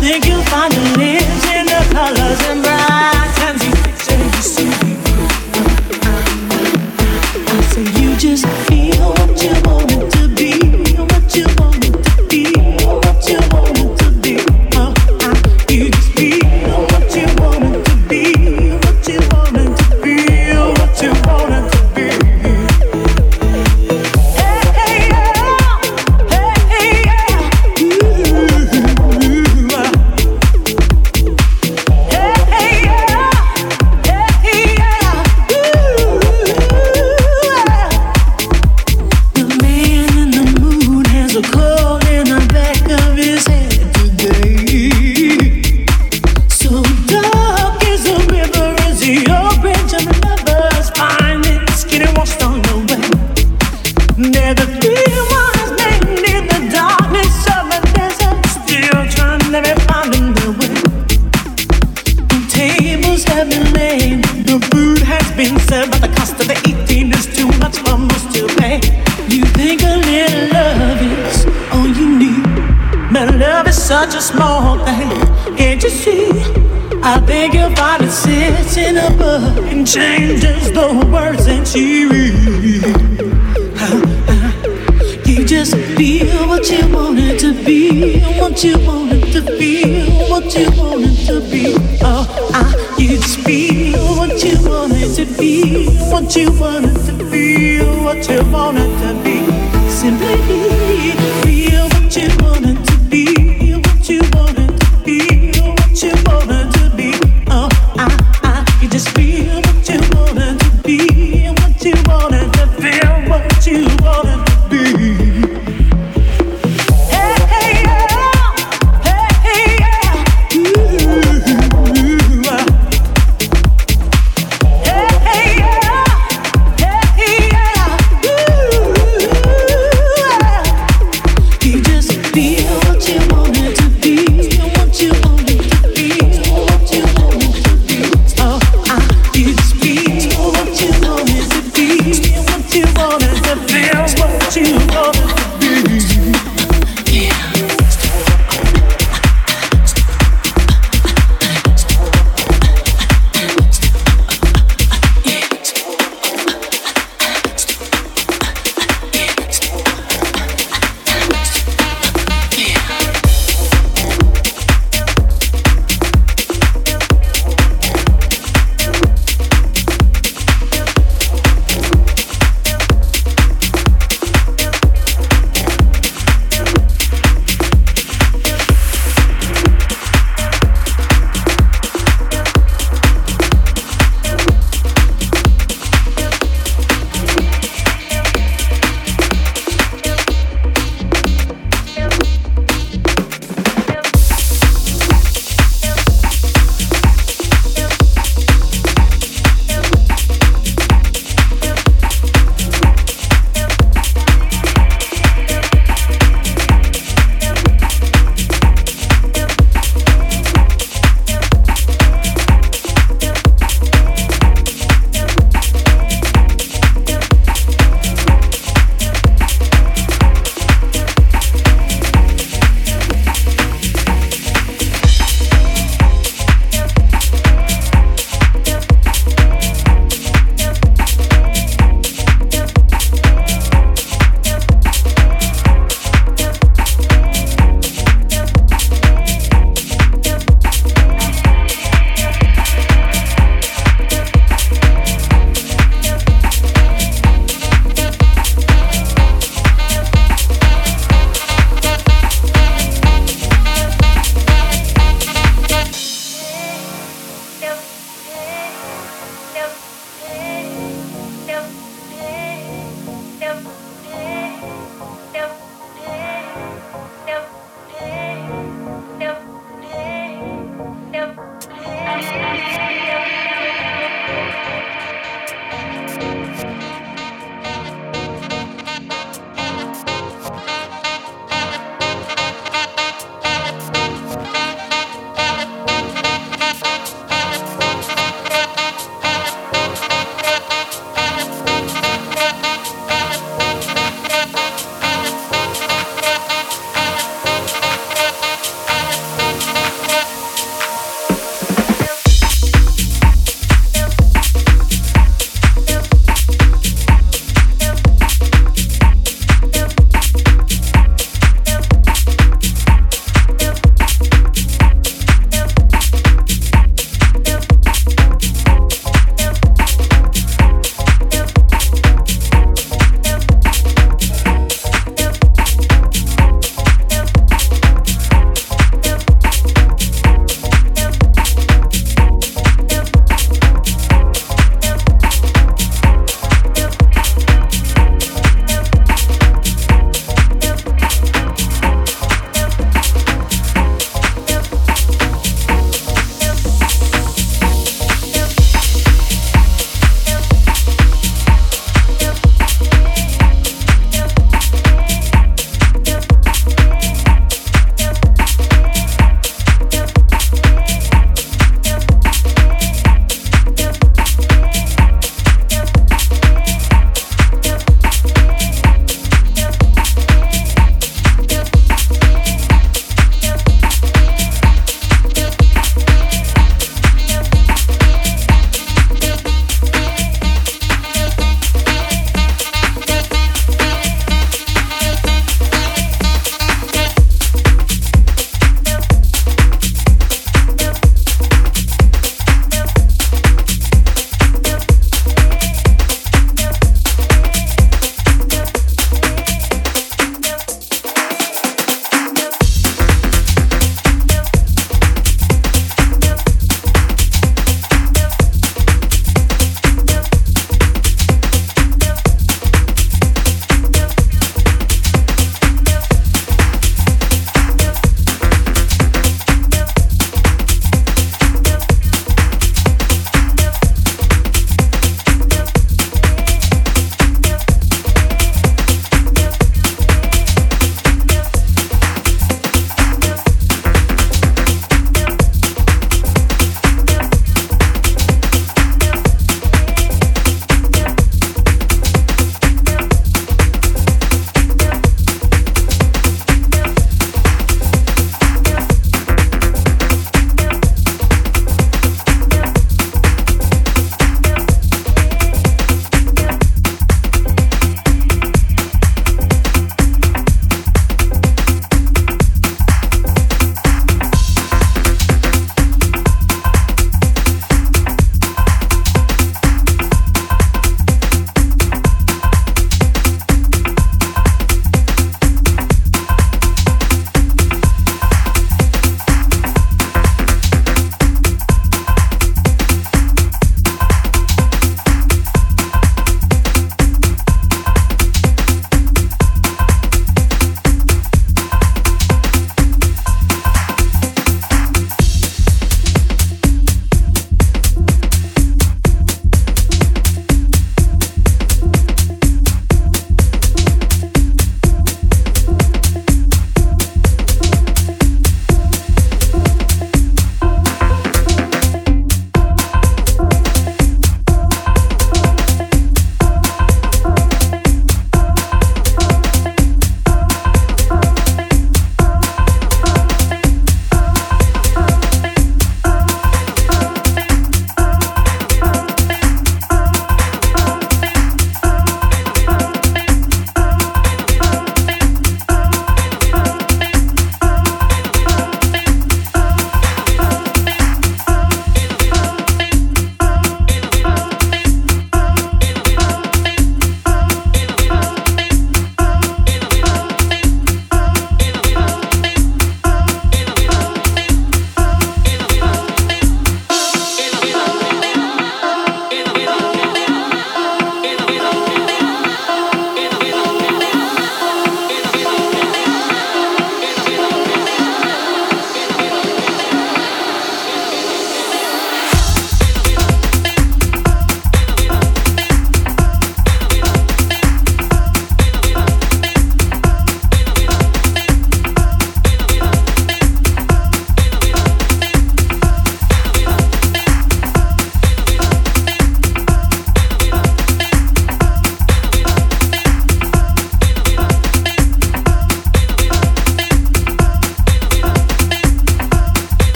think you'll find the lives in the colors and bright. changes the words that you. You just feel what you wanted to be, what you wanted to feel, what you wanted to be. Oh, I, you just feel what you wanted to be, what you wanted to feel, what you wanted to be. Simply.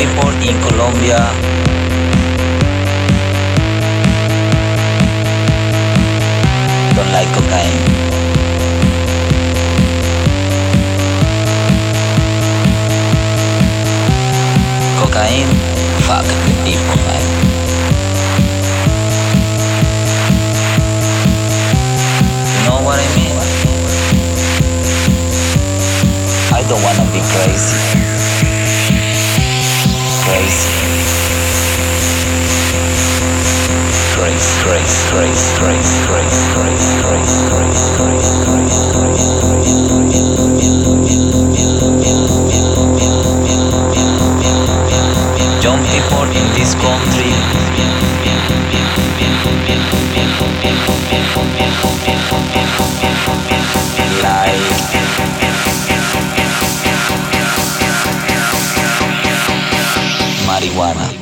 People in Colombia don't like cocaine. Cocaine, fuck the people, man. You know what I mean? I don't wanna be crazy crazy. Grace, grace, grace, grace, grace, grace, grace, grace, grace, grace, grace. Young people in this country like marihuana.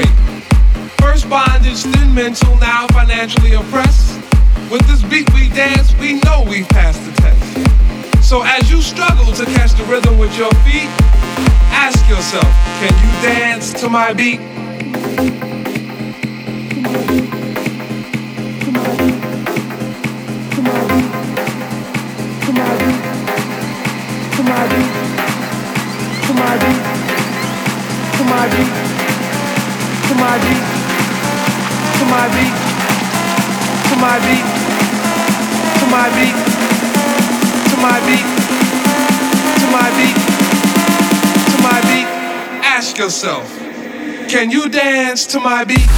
free. First bondage, then mental, now financially oppressed. With this beat we dance, we know we've passed the test. So as you struggle to catch the rhythm with your feet, ask yourself, can you dance to my beat? my beat, to my beat, to my beat, to my beat, to my beat, to my beat, to my beat. Ask yourself, can you dance to my beat?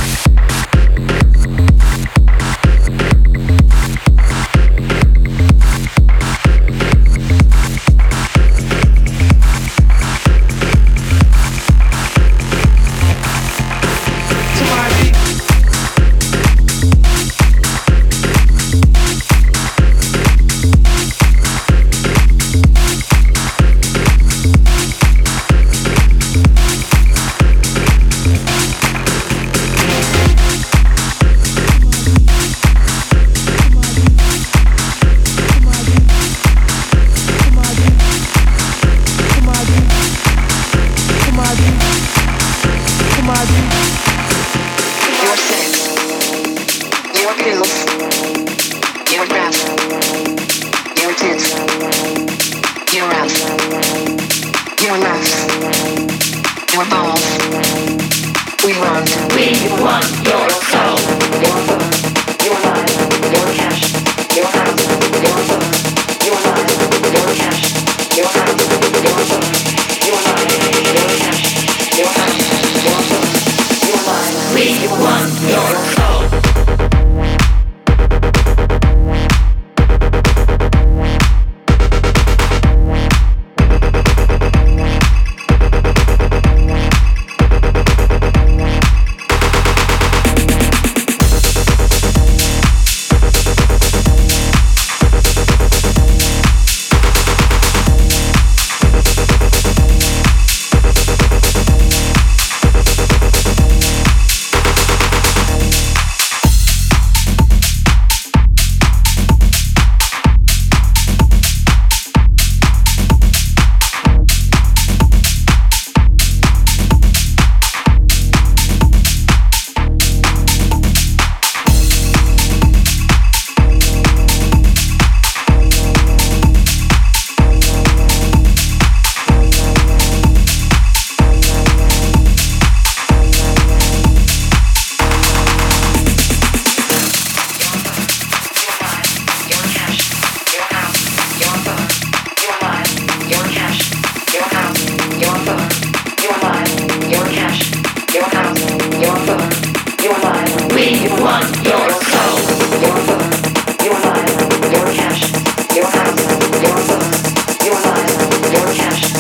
cash.